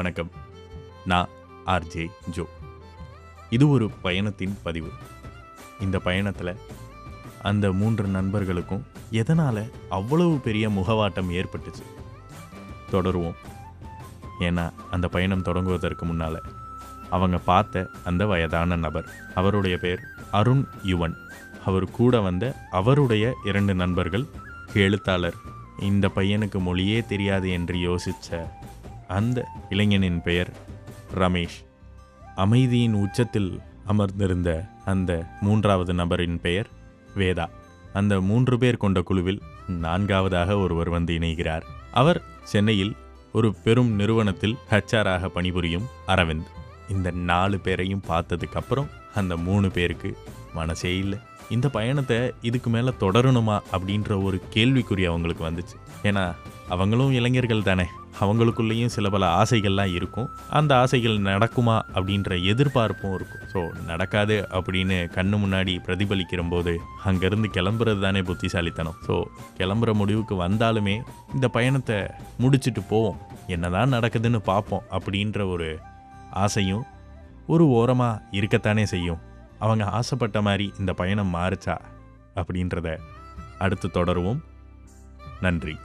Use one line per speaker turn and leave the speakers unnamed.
வணக்கம். நான் RJ Joe இது ஒரு பயணத்தின் பதிவு. இந்த பயணத்தில் அந்த மூன்று நண்பர்களுக்கும் எதனால் அவ்வளவு பெரிய முகவாட்டம் ஏற்பட்டுச்சு? தொடருவோம். ஏன்னா அந்த பயணம் தொடங்குவதற்கு முன்னால் அவங்க பார்த்த அந்த வயதான நபர் அவருடைய பேர் அருண் யுவன். அவர் கூட வந்த அவருடைய இரண்டு நண்பர்கள் எழுத்தாளர். இந்த பையனுக்கு மொழியே தெரியாது என்று யோசித்த அந்த இளைஞனின் பெயர் ரமேஷ். அமைதியின் உச்சத்தில் அமர்ந்திருந்த அந்த மூன்றாவது நபரின் பெயர் வேதா. அந்த மூன்று பேர் கொண்ட குழுவில் நான்காவதாக ஒருவர் வந்து இணைகிறார். அவர் சென்னையில் ஒரு பெரும் நிறுவனத்தில் ஹச்ஆராக பணிபுரியும் அரவிந்த். இந்த நாலு பேரையும் பார்த்ததுக்கப்புறம் அந்த மூணு பேருக்கு மனசே இல்லை. இந்த பயணத்தை இதுக்கு மேலே தொடரணுமா அப்படின்ற ஒரு கேள்விக்குறி அவங்களுக்கு வந்துச்சு. ஏன்னா அவங்களும் இளைஞர்கள் தானே. அவங்களுக்குள்ளேயும் சில பல ஆசைகள்லாம் இருக்கும். அந்த ஆசைகள் நடக்குமா அப்படின்ற எதிர்பார்ப்பும் இருக்கும். ஸோ நடக்காது அப்படின்னு கண்ணு முன்னாடி பிரதிபலிக்கிற போது அங்கேருந்து கிளம்புறது தானே புத்திசாலித்தனம். ஸோ கிளம்புற முடிவுக்கு வந்தாலுமே இந்த பயணத்தை முடிச்சுட்டு போவோம். என்னதான் நடக்குதுன்னு பார்ப்போம் அப்படின்ற ஒரு ஆசையும் ஒரு ஓரமாக இருக்கத்தானே செய்யும். அவங்க ஆசைப்பட்ட மாதிரி இந்த பயணம் மாறுச்சா அப்படின்றத அடுத்து தொடருவோம். நன்றி.